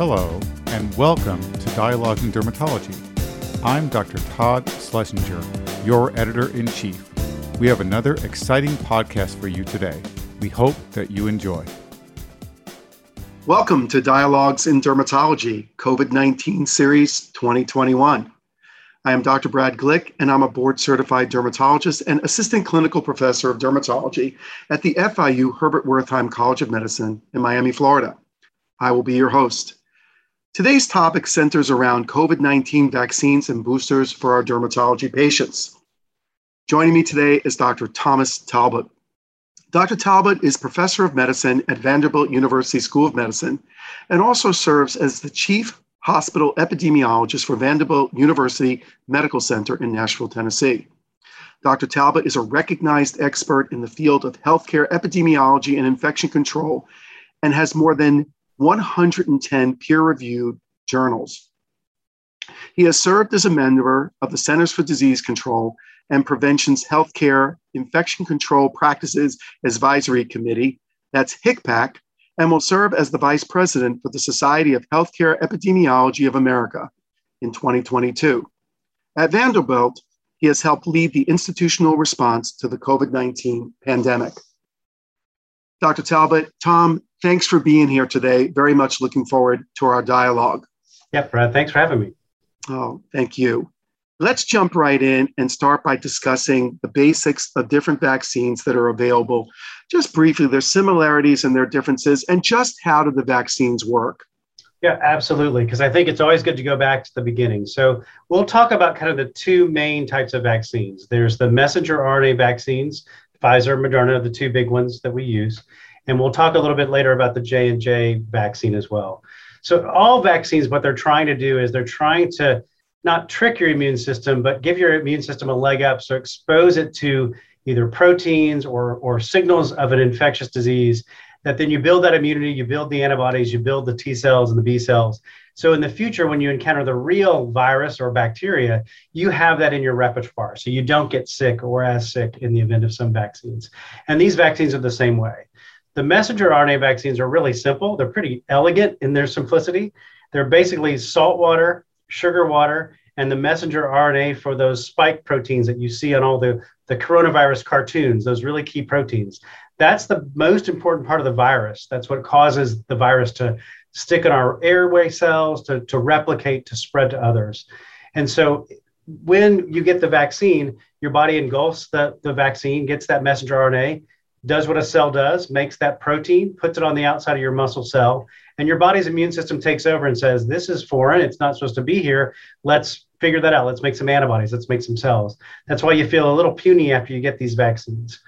Hello, and welcome to Dialogues in Dermatology. I'm Dr. Todd Schlesinger, your editor in chief. We have another exciting podcast for you today. We hope that you enjoy. Welcome to Dialogues in Dermatology, COVID 19 Series 2021. I am Dr. Brad Glick, and I'm a board certified dermatologist and assistant clinical professor of dermatology at the FIU Herbert Wertheim College of Medicine in Miami, Florida. I will be your host. Today's topic centers around COVID 19 vaccines and boosters for our dermatology patients. Joining me today is Dr. Thomas Talbot. Dr. Talbot is professor of medicine at Vanderbilt University School of Medicine and also serves as the chief hospital epidemiologist for Vanderbilt University Medical Center in Nashville, Tennessee. Dr. Talbot is a recognized expert in the field of healthcare epidemiology and infection control and has more than 110 peer reviewed journals. He has served as a member of the Centers for Disease Control and Prevention's Healthcare Infection Control Practices Advisory Committee, that's HICPAC, and will serve as the vice president for the Society of Healthcare Epidemiology of America in 2022. At Vanderbilt, he has helped lead the institutional response to the COVID 19 pandemic. Dr. Talbot, Tom, thanks for being here today. Very much looking forward to our dialogue. Yep, Brad, thanks for having me. Oh, thank you. Let's jump right in and start by discussing the basics of different vaccines that are available. Just briefly, their similarities and their differences, and just how do the vaccines work? Yeah, absolutely. Because I think it's always good to go back to the beginning. So we'll talk about kind of the two main types of vaccines. There's the messenger RNA vaccines, Pfizer, Moderna, the two big ones that we use, and we'll talk a little bit later about the J and J vaccine as well. So all vaccines, what they're trying to do is they're trying to not trick your immune system, but give your immune system a leg up. So expose it to either proteins or, or signals of an infectious disease that then you build that immunity, you build the antibodies, you build the T cells and the B cells. So in the future, when you encounter the real virus or bacteria, you have that in your repertoire. So you don't get sick or as sick in the event of some vaccines. And these vaccines are the same way. The messenger RNA vaccines are really simple. They're pretty elegant in their simplicity. They're basically salt water sugar water, and the messenger RNA for those spike proteins that you see on all the, the coronavirus cartoons, those really key proteins. That's the most important part of the virus. That's what causes the virus to stick in our airway cells, to, to replicate, to spread to others. And so when you get the vaccine, your body engulfs the, the vaccine, gets that messenger RNA, does what a cell does, makes that protein, puts it on the outside of your muscle cell, and your body's immune system takes over and says, This is foreign. It's not supposed to be here. Let's figure that out. Let's make some antibodies. Let's make some cells. That's why you feel a little puny after you get these vaccines.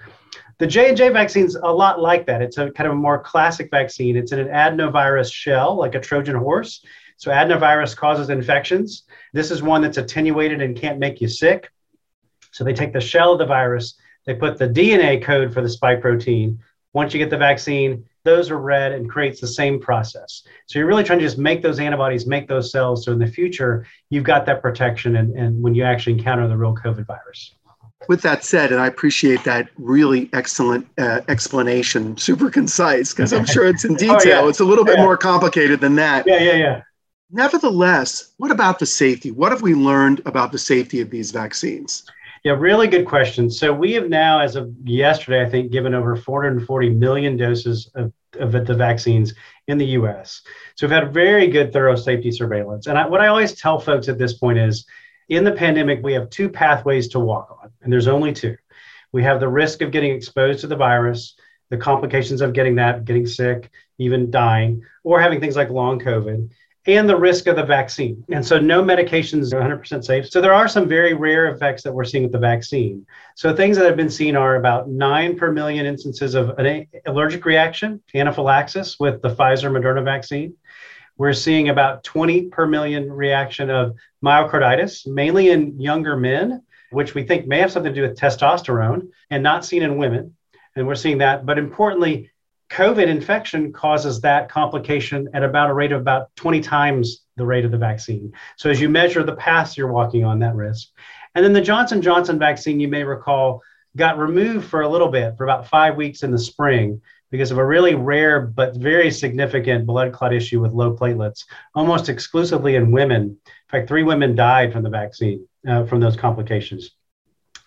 The J&J vaccine's a lot like that. It's a kind of a more classic vaccine. It's in an adenovirus shell, like a Trojan horse. So adenovirus causes infections. This is one that's attenuated and can't make you sick. So they take the shell of the virus, they put the DNA code for the spike protein. Once you get the vaccine, those are read and creates the same process. So you're really trying to just make those antibodies, make those cells. So in the future, you've got that protection and, and when you actually encounter the real COVID virus. With that said, and I appreciate that really excellent uh, explanation, super concise, because I'm sure it's in detail. oh, yeah. It's a little bit yeah. more complicated than that. Yeah, yeah, yeah. Nevertheless, what about the safety? What have we learned about the safety of these vaccines? Yeah, really good question. So we have now, as of yesterday, I think, given over 440 million doses of, of the vaccines in the U.S. So we've had very good, thorough safety surveillance. And I, what I always tell folks at this point is, in the pandemic, we have two pathways to walk on, and there's only two. We have the risk of getting exposed to the virus, the complications of getting that, getting sick, even dying, or having things like long COVID and the risk of the vaccine. And so no medications are 100% safe. So there are some very rare effects that we're seeing with the vaccine. So things that have been seen are about nine per million instances of an allergic reaction, anaphylaxis with the Pfizer Moderna vaccine. We're seeing about 20 per million reaction of myocarditis, mainly in younger men, which we think may have something to do with testosterone and not seen in women. And we're seeing that. But importantly, COVID infection causes that complication at about a rate of about 20 times the rate of the vaccine. So as you measure the path you're walking on, that risk. And then the Johnson Johnson vaccine, you may recall, got removed for a little bit for about five weeks in the spring because of a really rare but very significant blood clot issue with low platelets, almost exclusively in women. In fact, three women died from the vaccine, uh, from those complications.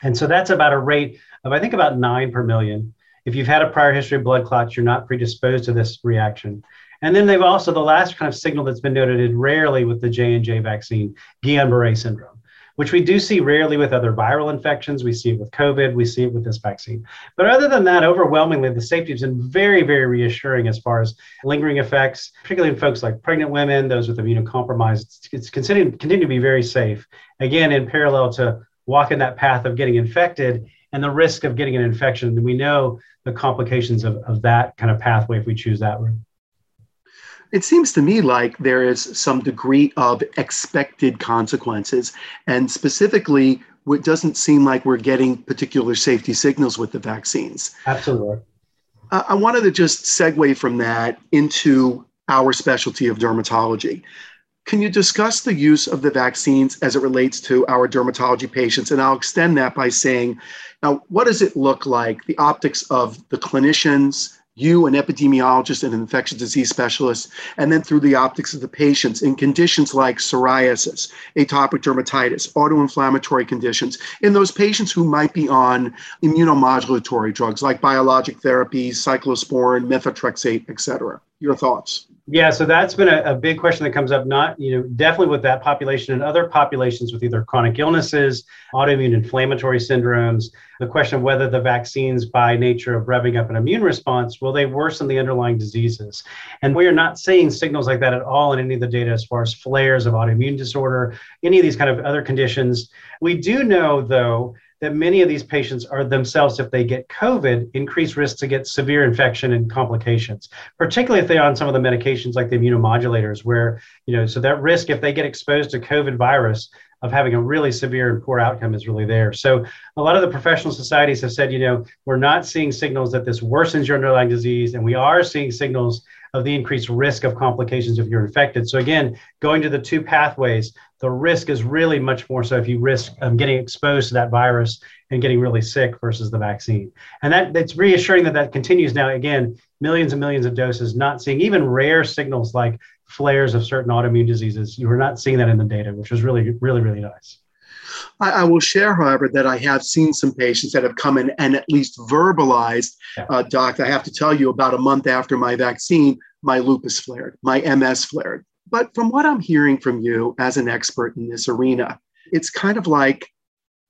And so that's about a rate of, I think, about nine per million. If you've had a prior history of blood clots, you're not predisposed to this reaction. And then they've also, the last kind of signal that's been noted rarely with the J&J vaccine, Guillain-Barré syndrome which we do see rarely with other viral infections. We see it with COVID, we see it with this vaccine. But other than that, overwhelmingly, the safety has been very, very reassuring as far as lingering effects, particularly in folks like pregnant women, those with immunocompromised. It's, it's continued, continue to be very safe. Again, in parallel to walking that path of getting infected and the risk of getting an infection, we know the complications of, of that kind of pathway if we choose that route. It seems to me like there is some degree of expected consequences. And specifically, it doesn't seem like we're getting particular safety signals with the vaccines. Absolutely. Uh, I wanted to just segue from that into our specialty of dermatology. Can you discuss the use of the vaccines as it relates to our dermatology patients? And I'll extend that by saying, now, what does it look like, the optics of the clinicians, you, an epidemiologist and an infectious disease specialist, and then through the optics of the patients in conditions like psoriasis, atopic dermatitis, autoinflammatory conditions, in those patients who might be on immunomodulatory drugs like biologic therapies, cyclosporin, methotrexate, et cetera. Your thoughts? Yeah, so that's been a, a, big question that comes up, not, you know, definitely with that population and other populations with either chronic illnesses, autoimmune inflammatory syndromes, the question of whether the vaccines, by nature of revving up an immune response, will they worsen the underlying diseases? And we are not seeing signals like that at all in any of the data as far as flares of autoimmune disorder, any of these kind of other conditions. We do know, though, that many of these patients are themselves, if they get COVID, increased risk to get severe infection and complications, particularly if they're on some of the medications like the immunomodulators, where, you know, so that risk, if they get exposed to COVID virus, of having a really severe and poor outcome is really there. So a lot of the professional societies have said, you know, we're not seeing signals that this worsens your underlying disease, and we are seeing signals of the increased risk of complications if you're infected. So again, going to the two pathways, the risk is really much more so if you risk um, getting exposed to that virus and getting really sick versus the vaccine. And that that's reassuring that that continues now. Again, millions and millions of doses, not seeing even rare signals like flares of certain autoimmune diseases. You were not seeing that in the data, which was really, really, really nice. I, I, will share, however, that I have seen some patients that have come in and at least verbalized, uh, Doc, I have to tell you, about a month after my vaccine, my lupus flared, my MS flared. But from what I'm hearing from you as an expert in this arena, it's kind of like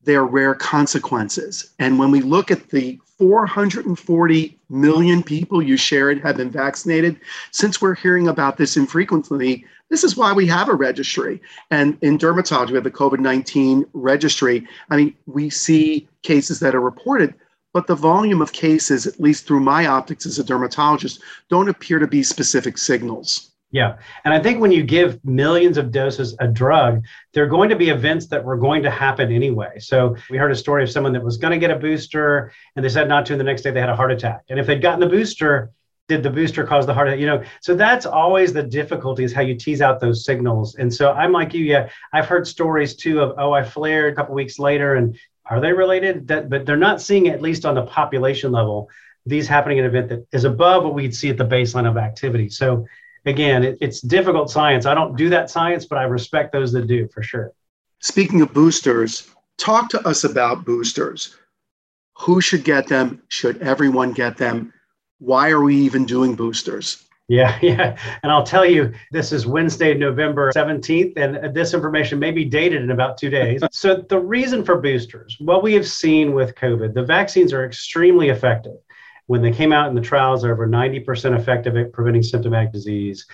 they're rare consequences. And when we look at the 440 million people you shared have been vaccinated, since we're hearing about this infrequently, this is why we have a registry. And in dermatology, we have the COVID 19 registry. I mean, we see cases that are reported, but the volume of cases, at least through my optics as a dermatologist, don't appear to be specific signals. Yeah. And I think when you give millions of doses a drug, there are going to be events that were going to happen anyway. So we heard a story of someone that was going to get a booster and they said not to, and the next day they had a heart attack. And if they'd gotten the booster, did the booster cause the heart attack? You know, so that's always the difficulty is how you tease out those signals. And so I'm like you, yeah, I've heard stories too of, oh, I flared a couple weeks later and are they related? That, but they're not seeing at least on the population level, these happening in an event that is above what we'd see at the baseline of activity. So again, it, it's difficult science. I don't do that science, but I respect those that do for sure. Speaking of boosters, talk to us about boosters. Who should get them? Should everyone get them? Why are we even doing boosters? Yeah, yeah. And I'll tell you, this is Wednesday, November 17th, and this information may be dated in about two days. so, the reason for boosters, what we have seen with COVID, the vaccines are extremely effective when they came out in the trials, they're over 90% effective at preventing symptomatic disease,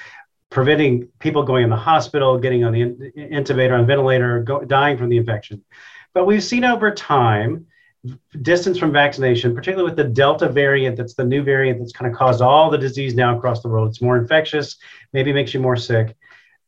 preventing people going in the hospital, getting on the intubator, on ventilator, go, dying from the infection. But we've seen over time, distance from vaccination, particularly with the Delta variant, that's the new variant that's kind of caused all the disease now across the world. It's more infectious, maybe makes you more sick.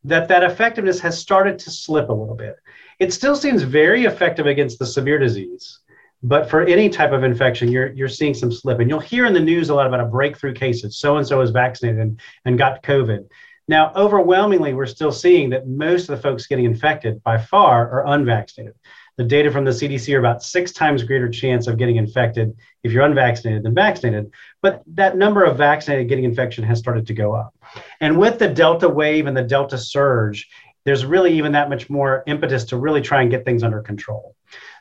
That that effectiveness has started to slip a little bit. It still seems very effective against the severe disease, but for any type of infection, you're, you're seeing some slip. And you'll hear in the news a lot about a breakthrough cases. So and so is vaccinated and, and got COVID. Now, overwhelmingly, we're still seeing that most of the folks getting infected by far are unvaccinated. The data from the CDC are about six times greater chance of getting infected if you're unvaccinated than vaccinated. But that number of vaccinated getting infection has started to go up. And with the Delta wave and the Delta surge, there's really even that much more impetus to really try and get things under control.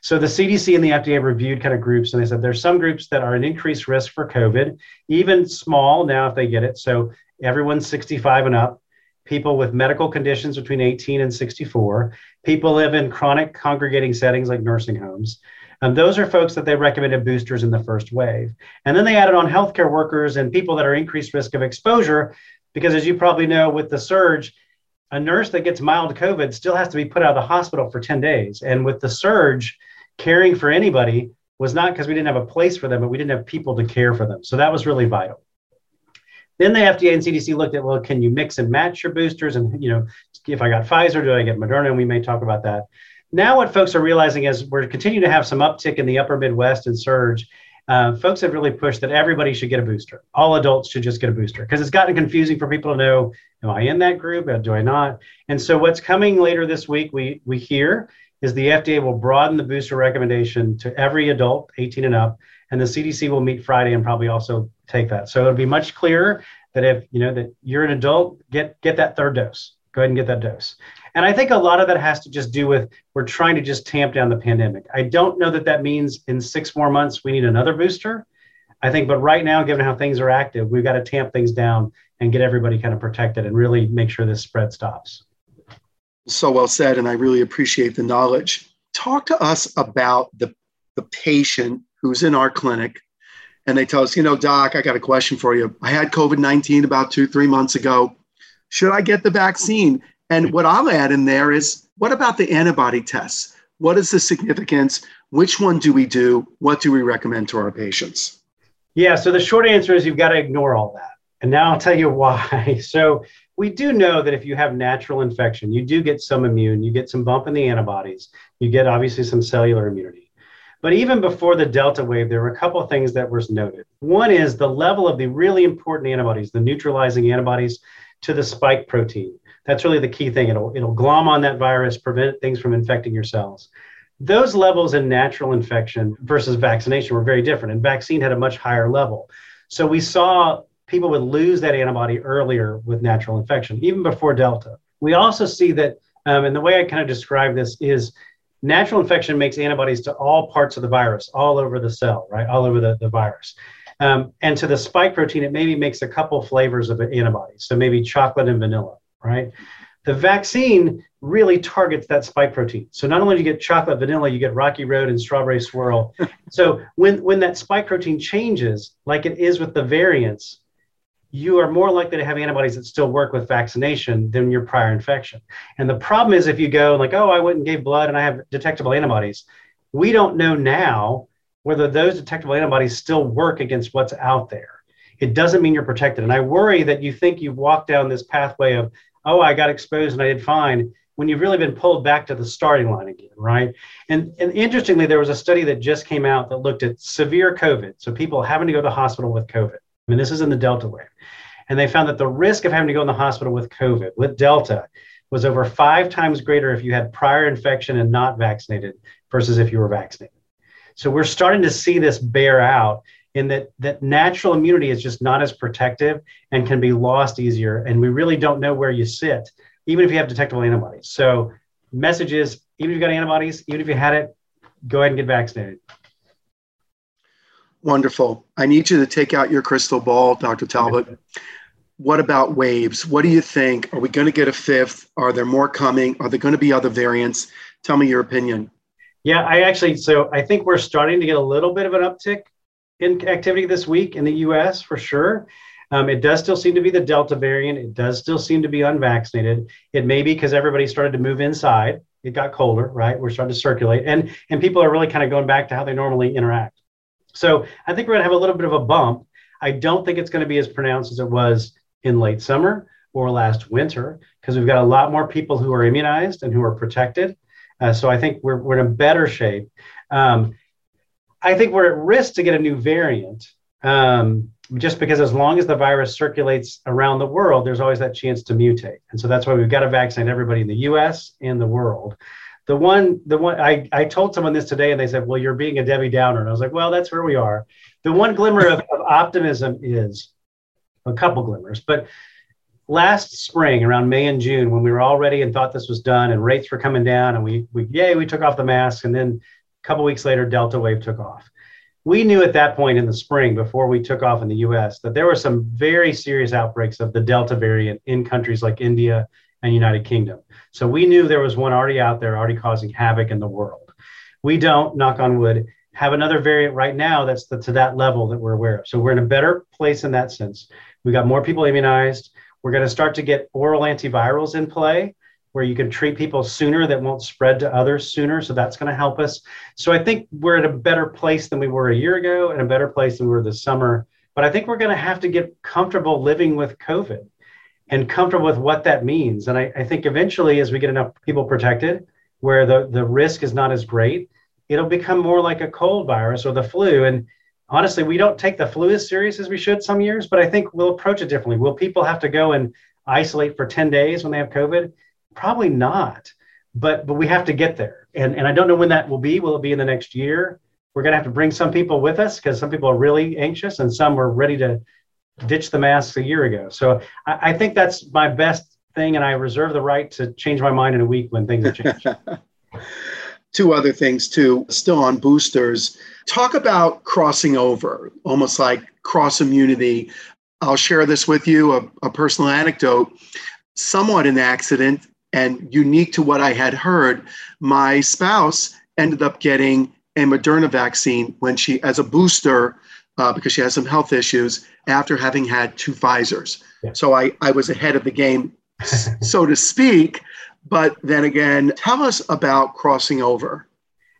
So the CDC and the FDA reviewed kind of groups, and they said there's some groups that are an increased risk for COVID, even small now if they get it. So everyone's 65 and up, people with medical conditions between 18 and 64, people live in chronic congregating settings like nursing homes. And those are folks that they recommended boosters in the first wave. And then they added on healthcare workers and people that are increased risk of exposure, because as you probably know, with the surge, a nurse that gets mild COVID still has to be put out of the hospital for 10 days. And with the surge, caring for anybody was not because we didn't have a place for them, but we didn't have people to care for them. So that was really vital. Then the FDA and CDC looked at, well, can you mix and match your boosters? And, you know, if I got Pfizer, do I get Moderna? And we may talk about that. Now, what folks are realizing is we're continuing to have some uptick in the upper Midwest and surge. Uh, folks have really pushed that everybody should get a booster. All adults should just get a booster because it's gotten confusing for people to know, am I in that group? Or do I not? And so what's coming later this week, we, we hear is the FDA will broaden the booster recommendation to every adult 18 and up, and the CDC will meet Friday and probably also take that. So it'll be much clearer that if you know that you're an adult, get get that third dose. Go ahead and get that dose. And I think a lot of that has to just do with we're trying to just tamp down the pandemic. I don't know that that means in six more months we need another booster. I think, but right now, given how things are active, we've got to tamp things down and get everybody kind of protected and really make sure this spread stops so well said, and I really appreciate the knowledge. Talk to us about the, the patient who's in our clinic and they tell us, you know, doc, I got a question for you. I had COVID 19 about two, three months ago. Should I get the vaccine? And what I'll add in there is what about the antibody tests? What is the significance? Which one do we do? What do we recommend to our patients? Yeah, so the short answer is you've got to ignore all that. And now I'll tell you why. So we do know that if you have natural infection, you do get some immune, you get some bump in the antibodies, you get obviously some cellular immunity. But even before the Delta wave, there were a couple of things that were noted. One is the level of the really important antibodies, the neutralizing antibodies to the spike protein. That's really the key thing. It'll, it'll glom on that virus, prevent things from infecting your cells. Those levels in natural infection versus vaccination were very different, and vaccine had a much higher level. So we saw people would lose that antibody earlier with natural infection, even before Delta. We also see that, um, and the way I kind of describe this is natural infection makes antibodies to all parts of the virus, all over the cell, right? All over the, the virus. Um, and to the spike protein, it maybe makes a couple flavors of antibodies. So maybe chocolate and vanilla, right? The vaccine really targets that spike protein. So not only do you get chocolate vanilla, you get rocky road and strawberry swirl. so when, when that spike protein changes, like it is with the variants, you are more likely to have antibodies that still work with vaccination than your prior infection. And the problem is if you go like, oh, I went and gave blood and I have detectable antibodies, we don't know now whether those detectable antibodies still work against what's out there. It doesn't mean you're protected. And I worry that you think you've walked down this pathway of, oh, I got exposed and I did fine, when you've really been pulled back to the starting line again, right? And, and interestingly, there was a study that just came out that looked at severe COVID. So people having to go to the hospital with COVID. Mean, this is in the Delta wave. And they found that the risk of having to go in the hospital with COVID, with Delta, was over five times greater if you had prior infection and not vaccinated versus if you were vaccinated. So we're starting to see this bear out in that, that natural immunity is just not as protective and can be lost easier. And we really don't know where you sit, even if you have detectable antibodies. So message is, even if you've got antibodies, even if you had it, go ahead and get vaccinated. Wonderful. I need you to take out your crystal ball, Dr. Talbot. What about waves? What do you think? Are we going to get a fifth? Are there more coming? Are there going to be other variants? Tell me your opinion. Yeah, I actually, so I think we're starting to get a little bit of an uptick in activity this week in the US for sure. Um, it does still seem to be the Delta variant. It does still seem to be unvaccinated. It may be because everybody started to move inside. It got colder, right? We're starting to circulate, and and people are really kind of going back to how they normally interact. So I think we're going to have a little bit of a bump. I don't think it's going to be as pronounced as it was in late summer or last winter because we've got a lot more people who are immunized and who are protected. Uh, so I think we're, we're in a better shape. Um, I think we're at risk to get a new variant. Um, just because as long as the virus circulates around the world, there's always that chance to mutate. And so that's why we've got to vaccinate everybody in the US and the world. The one, the one I, I told someone this today and they said, Well, you're being a Debbie Downer. And I was like, Well, that's where we are. The one glimmer of, of optimism is a couple glimmers, but last spring around May and June, when we were all ready and thought this was done and rates were coming down and we, we yay, we took off the mask. And then a couple weeks later, Delta wave took off we knew at that point in the spring before we took off in the US that there were some very serious outbreaks of the Delta variant in countries like India and United Kingdom. So we knew there was one already out there, already causing havoc in the world. We don't, knock on wood, have another variant right now that's the, to that level that we're aware of. So we're in a better place in that sense. We got more people immunized. We're going to start to get oral antivirals in play where you can treat people sooner that won't spread to others sooner. So that's going to help us. So I think we're at a better place than we were a year ago and a better place than we were this summer. But I think we're going to have to get comfortable living with COVID and comfortable with what that means. And I, I think eventually, as we get enough people protected, where the, the risk is not as great, it'll become more like a cold virus or the flu. And honestly, we don't take the flu as serious as we should some years, but I think we'll approach it differently. Will people have to go and isolate for 10 days when they have COVID? Probably not, but but we have to get there. And and I don't know when that will be. Will it be in the next year? We're going to have to bring some people with us because some people are really anxious and some are ready to ditch the masks a year ago. So I, I think that's my best thing, and I reserve the right to change my mind in a week when things have changed. Two other things too, still on boosters. Talk about crossing over, almost like cross immunity. I'll share this with you, a, a personal anecdote. Somewhat an accident, and unique to what I had heard, my spouse ended up getting a Moderna vaccine when she, as a booster, uh, because she has some health issues after having had two Pfizer's. Yeah. So I, I was ahead of the game, so to speak. But then again, tell us about crossing over.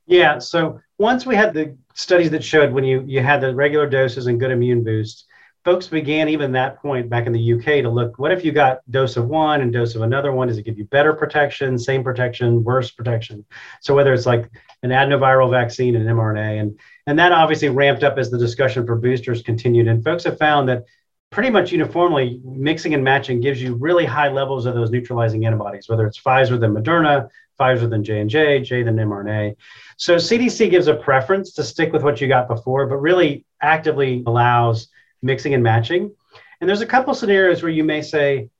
Yeah. So once we had the studies that showed when you, you had the regular doses and good immune boost, folks began even that point back in the UK to look what if you got dose of one and dose of another one? Does it give you better protection same protection worse protection? So whether it's like an adenoviral vaccine and an mRNA and and that obviously ramped up as the discussion for boosters continued. And folks have found that pretty much uniformly mixing and matching gives you really high levels of those neutralizing antibodies whether it's Pfizer than Moderna Pfizer than J&J J than mRNA. So CDC gives a preference to stick with what you got before but really actively allows mixing and matching. And there's a couple scenarios where you may say,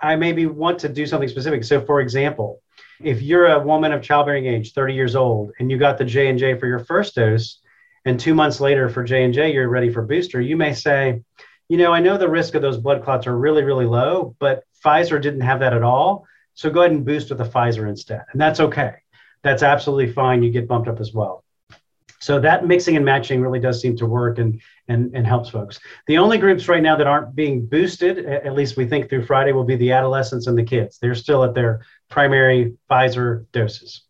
I maybe want to do something specific. So, for example, if you're a woman of childbearing age, 30 years old, and you got the J and J for your first dose, and two months later for J and J you're ready for booster, you may say, you know, I know the risk of those blood clots are really, really low, but Pfizer didn't have that at all. So go ahead and boost with the Pfizer instead, and that's okay. That's absolutely fine. You get bumped up as well. So that mixing and matching really does seem to work and, and, and helps folks. The only groups right now that aren't being boosted, at least we think through Friday, will be the adolescents and the kids. They're still at their primary Pfizer doses.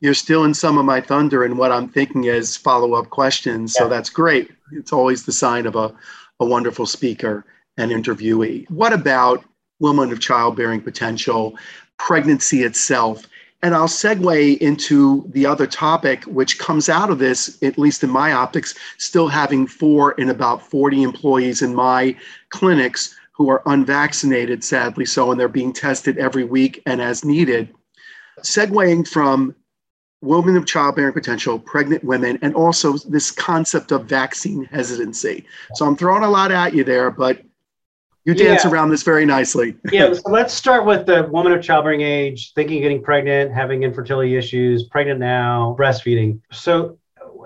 You're still in some of my thunder, and what I'm thinking is follow up questions. Yeah. So that's great. It's always the sign of a, a wonderful speaker and interviewee. What about women of childbearing potential, pregnancy itself? And I'll segue into the other topic, which comes out of this, at least in my optics, still having four and about 40 employees in my clinics who are unvaccinated, sadly so, and they're being tested every week and as needed. Segueing from women of childbearing potential, pregnant women, and also this concept of vaccine hesitancy. So I'm throwing a lot at you there, but you dance yeah. around this very nicely. yeah, so let's start with the woman of childbearing age, thinking of getting pregnant, having infertility issues, pregnant now, breastfeeding. So,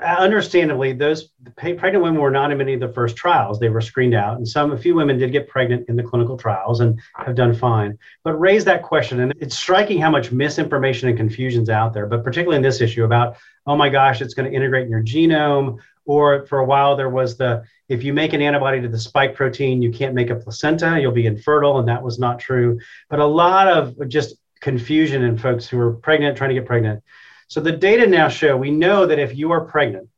uh, understandably, those pregnant women were not in many of the first trials. They were screened out, and some, a few women did get pregnant in the clinical trials and have done fine. But raise that question, and it's striking how much misinformation and confusion's out there. But particularly in this issue about, oh my gosh, it's going to integrate in your genome or for a while, there was the if you make an antibody to the spike protein, you can't make a placenta, you'll be infertile. And that was not true. But a lot of just confusion in folks who are pregnant, trying to get pregnant. So the data now show we know that if you are pregnant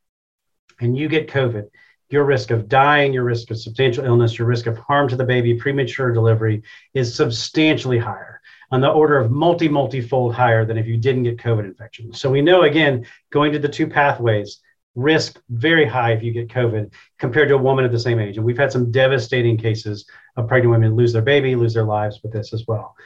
and you get COVID, your risk of dying, your risk of substantial illness, your risk of harm to the baby, premature delivery is substantially higher on the order of multi, multi fold higher than if you didn't get COVID infection. So we know, again, going to the two pathways, risk very high if you get COVID compared to a woman at the same age. And we've had some devastating cases of pregnant women lose their baby, lose their lives with this as well.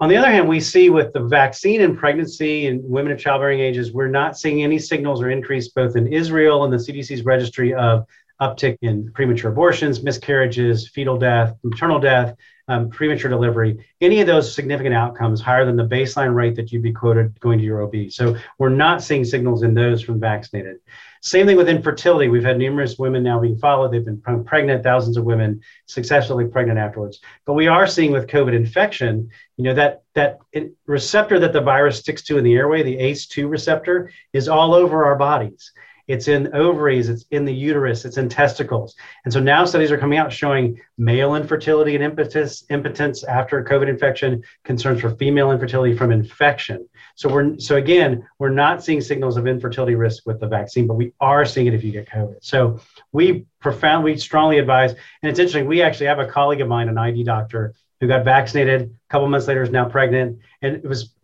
On the other hand, we see with the vaccine and pregnancy and women of childbearing ages, we're not seeing any signals or increase both in Israel and the CDC's registry of uptick in premature abortions, miscarriages, fetal death, maternal death, um, premature delivery, any of those significant outcomes higher than the baseline rate that you'd be quoted going to your OB. So we're not seeing signals in those from vaccinated. Same thing with infertility. We've had numerous women now being followed. They've been pregnant, thousands of women successfully pregnant afterwards. But we are seeing with COVID infection, you know, that that receptor that the virus sticks to in the airway, the ACE2 receptor, is all over our bodies it's in ovaries, it's in the uterus, it's in testicles. And so now studies are coming out showing male infertility and impotence, impotence after COVID infection, concerns for female infertility from infection. So we're so again, we're not seeing signals of infertility risk with the vaccine, but we are seeing it if you get COVID. So we profoundly strongly advise, and it's interesting, we actually have a colleague of mine, an ID doctor, who got vaccinated a couple months later is now pregnant and it was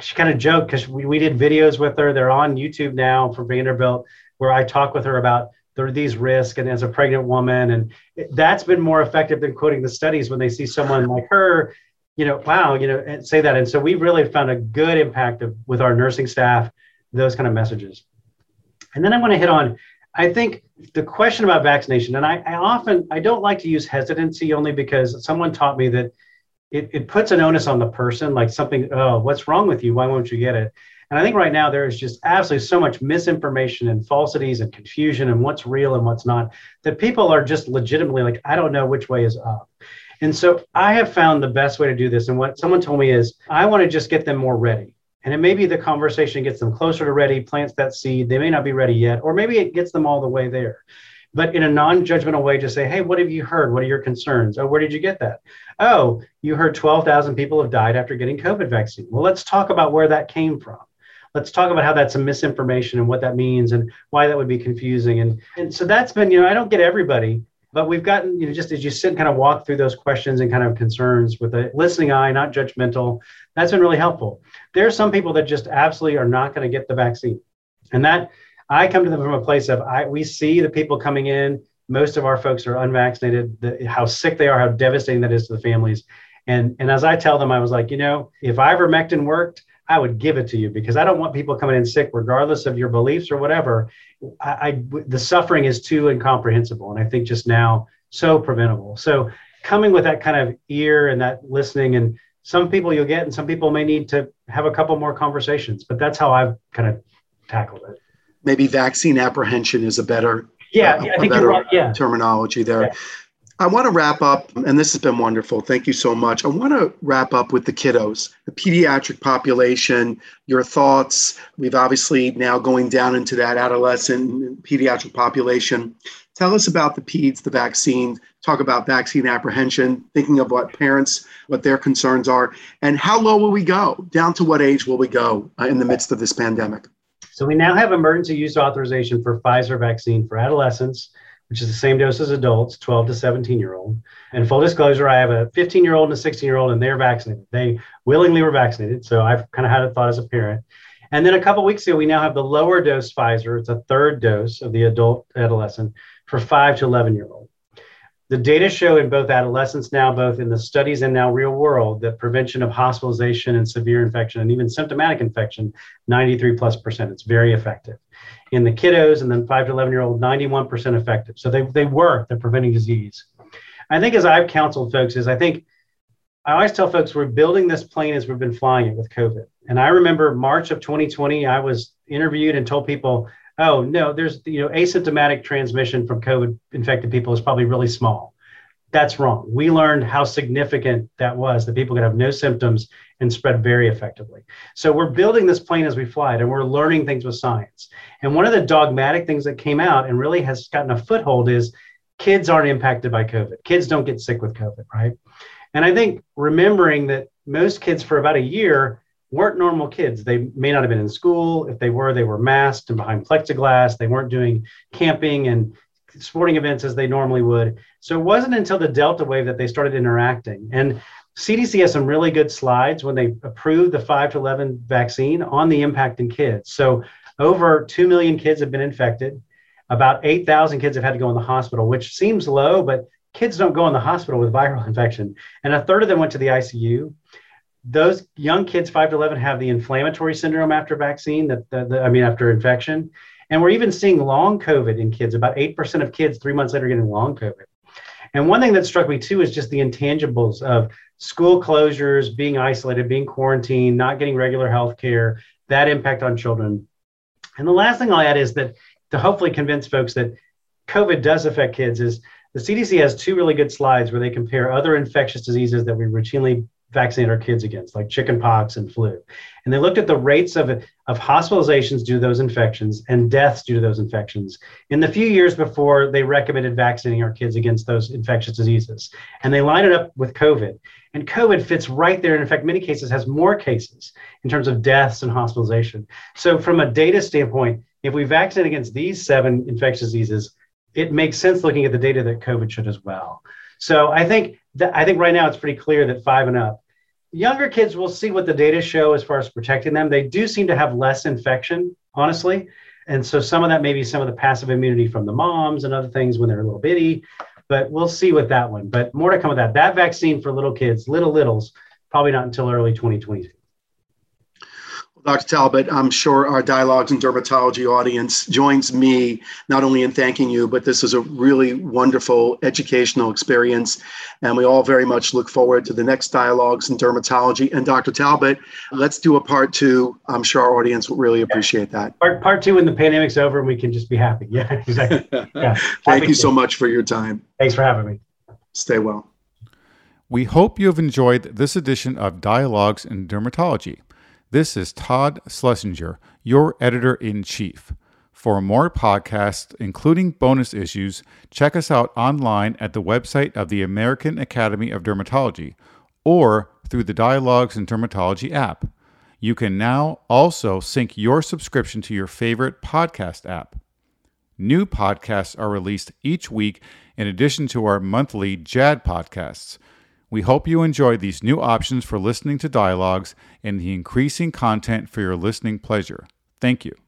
she kind of joked because we, we did videos with her they're on youtube now for vanderbilt where I talk with her about there are these risks and as a pregnant woman and that's been more effective than quoting the studies when they see someone like her you know wow you know and say that. And so we've really found a good impact of, with our nursing staff those kind of messages. And then i want to hit on i think the question about vaccination and I, I often i don't like to use hesitancy only because someone taught me that it, it puts an onus on the person like something oh what's wrong with you? Why won't you get it and I think right now there is just absolutely so much misinformation and falsities and confusion and what's real and what's not that people are just legitimately like, I don't know which way is up. And so I have found the best way to do this. And what someone told me is, I want to just get them more ready. And it may be the conversation gets them closer to ready, plants that seed. They may not be ready yet, or maybe it gets them all the way there. But in a non judgmental way, just say, hey, what have you heard? What are your concerns? Oh, where did you get that? Oh, you heard 12,000 people have died after getting COVID vaccine. Well, let's talk about where that came from let's talk about how that's a misinformation and what that means and why that would be confusing. And, and so that's been, you know, I don't get everybody, but we've gotten, you know, just as you sit and kind of walk through those questions and kind of concerns with a listening eye, not judgmental, that's been really helpful. There are some people that just absolutely are not going to get the vaccine. And that I come to them from a place of I, we see the people coming in. Most of our folks are unvaccinated, the, how sick they are, how devastating that is to the families. And, and as I tell them, I was like, you know, if ivermectin worked, I would give it to you because I don't want people coming in sick, regardless of your beliefs or whatever. I, I the suffering is too incomprehensible, and I think just now so preventable. So coming with that kind of ear and that listening, and some people you'll get, and some people may need to have a couple more conversations. But that's how I've kind of tackled it. Maybe vaccine apprehension is a better yeah, uh, yeah I think you're right. Yeah. terminology there. Yeah. I want to wrap up, and this has been wonderful. Thank you so much. I want to wrap up with the kiddos, the pediatric population, your thoughts. We've obviously now going down into that adolescent pediatric population. Tell us about the PEDS, the vaccine, talk about vaccine apprehension, thinking of what parents, what their concerns are, and how low will we go? Down to what age will we go uh, in the midst of this pandemic? So we now have emergency use authorization for Pfizer vaccine for adolescents which is the same dose as adults, 12 to 17 year old. And full disclosure, I have a 15 year old and a 16 year old, and they're vaccinated. They willingly were vaccinated. So I've kind of had a thought as a parent. And then a couple weeks ago, we now have the lower dose Pfizer. It's a third dose of the adult adolescent for 5 to 11 year old. The data show in both adolescents now, both in the studies and now real world, that prevention of hospitalization and severe infection and even symptomatic infection, 93 plus percent. It's very effective. In the kiddos and then 5 to 11 year old 91% effective. So they, they work they're preventing disease. I think as i've counseled folks is i think i always tell folks we're building this plane as we've been flying it with covid. And i remember march of 2020 i was interviewed and told people oh no there's you know asymptomatic transmission from covid infected people is probably really small that's wrong. We learned how significant that was that people could have no symptoms and spread very effectively. So we're building this plane as we fly it and we're learning things with science. And one of the dogmatic things that came out and really has gotten a foothold is kids aren't impacted by COVID. Kids don't get sick with COVID, right? And I think remembering that most kids for about a year weren't normal kids. They may not have been in school. If they were, they were masked and behind plexiglass. They weren't doing camping and sporting events as they normally would. So it wasn't until the Delta wave that they started interacting. And CDC has some really good slides when they approved the 5 to 11 vaccine on the impact in kids. So over 2 million kids have been infected. About 8,000 kids have had to go in the hospital, which seems low, but kids don't go in the hospital with viral infection. And a third of them went to the ICU. Those young kids, 5 to 11, have the inflammatory syndrome after vaccine, that, I mean, after infection. And we're even seeing long COVID in kids. About 8% of kids three months later getting long COVID. And one thing that struck me too is just the intangibles of school closures, being isolated, being quarantined, not getting regular health care, that impact on children. And the last thing I'll add is that to hopefully convince folks that COVID does affect kids is the CDC has two really good slides where they compare other infectious diseases that we routinely vaccinate our kids against, like chickenpox and flu. And they looked at the rates of, of hospitalizations due to those infections and deaths due to those infections in the few years before they recommended vaccinating our kids against those infectious diseases. And they lined it up with COVID. And COVID fits right there. And in fact, many cases has more cases in terms of deaths and hospitalization. So, from a data standpoint, if we vaccinate against these seven infectious diseases, it makes sense looking at the data that COVID should as well. So I think I think right now it's pretty clear that five and up. Younger kids will see what the data show as far as protecting them. They do seem to have less infection, honestly. And so some of that may be some of the passive immunity from the moms and other things when they're a little bitty. But we'll see with that one. But more to come with that. That vaccine for little kids, little littles, probably not until early 2022. Dr. Talbot, I'm sure our Dialogues in Dermatology audience joins me not only in thanking you, but this is a really wonderful educational experience. And we all very much look forward to the next Dialogues in Dermatology. And Dr. Talbot, let's do a part two. I'm sure our audience will really appreciate that. Part, part two when the pandemic's over and we can just be happy. Yeah, exactly. Yeah. Thank you so much for your time. Thanks for having me. Stay well. We hope you have enjoyed this edition of Dialogues in Dermatology. This is Todd Schlesinger, your editor in chief. For more podcasts, including bonus issues, check us out online at the website of the American Academy of Dermatology or through the Dialogues in Dermatology app. You can now also sync your subscription to your favorite podcast app. New podcasts are released each week in addition to our monthly JAAD podcasts. We hope you enjoy these new options for listening to dialogues and the increasing content for your listening pleasure. Thank you.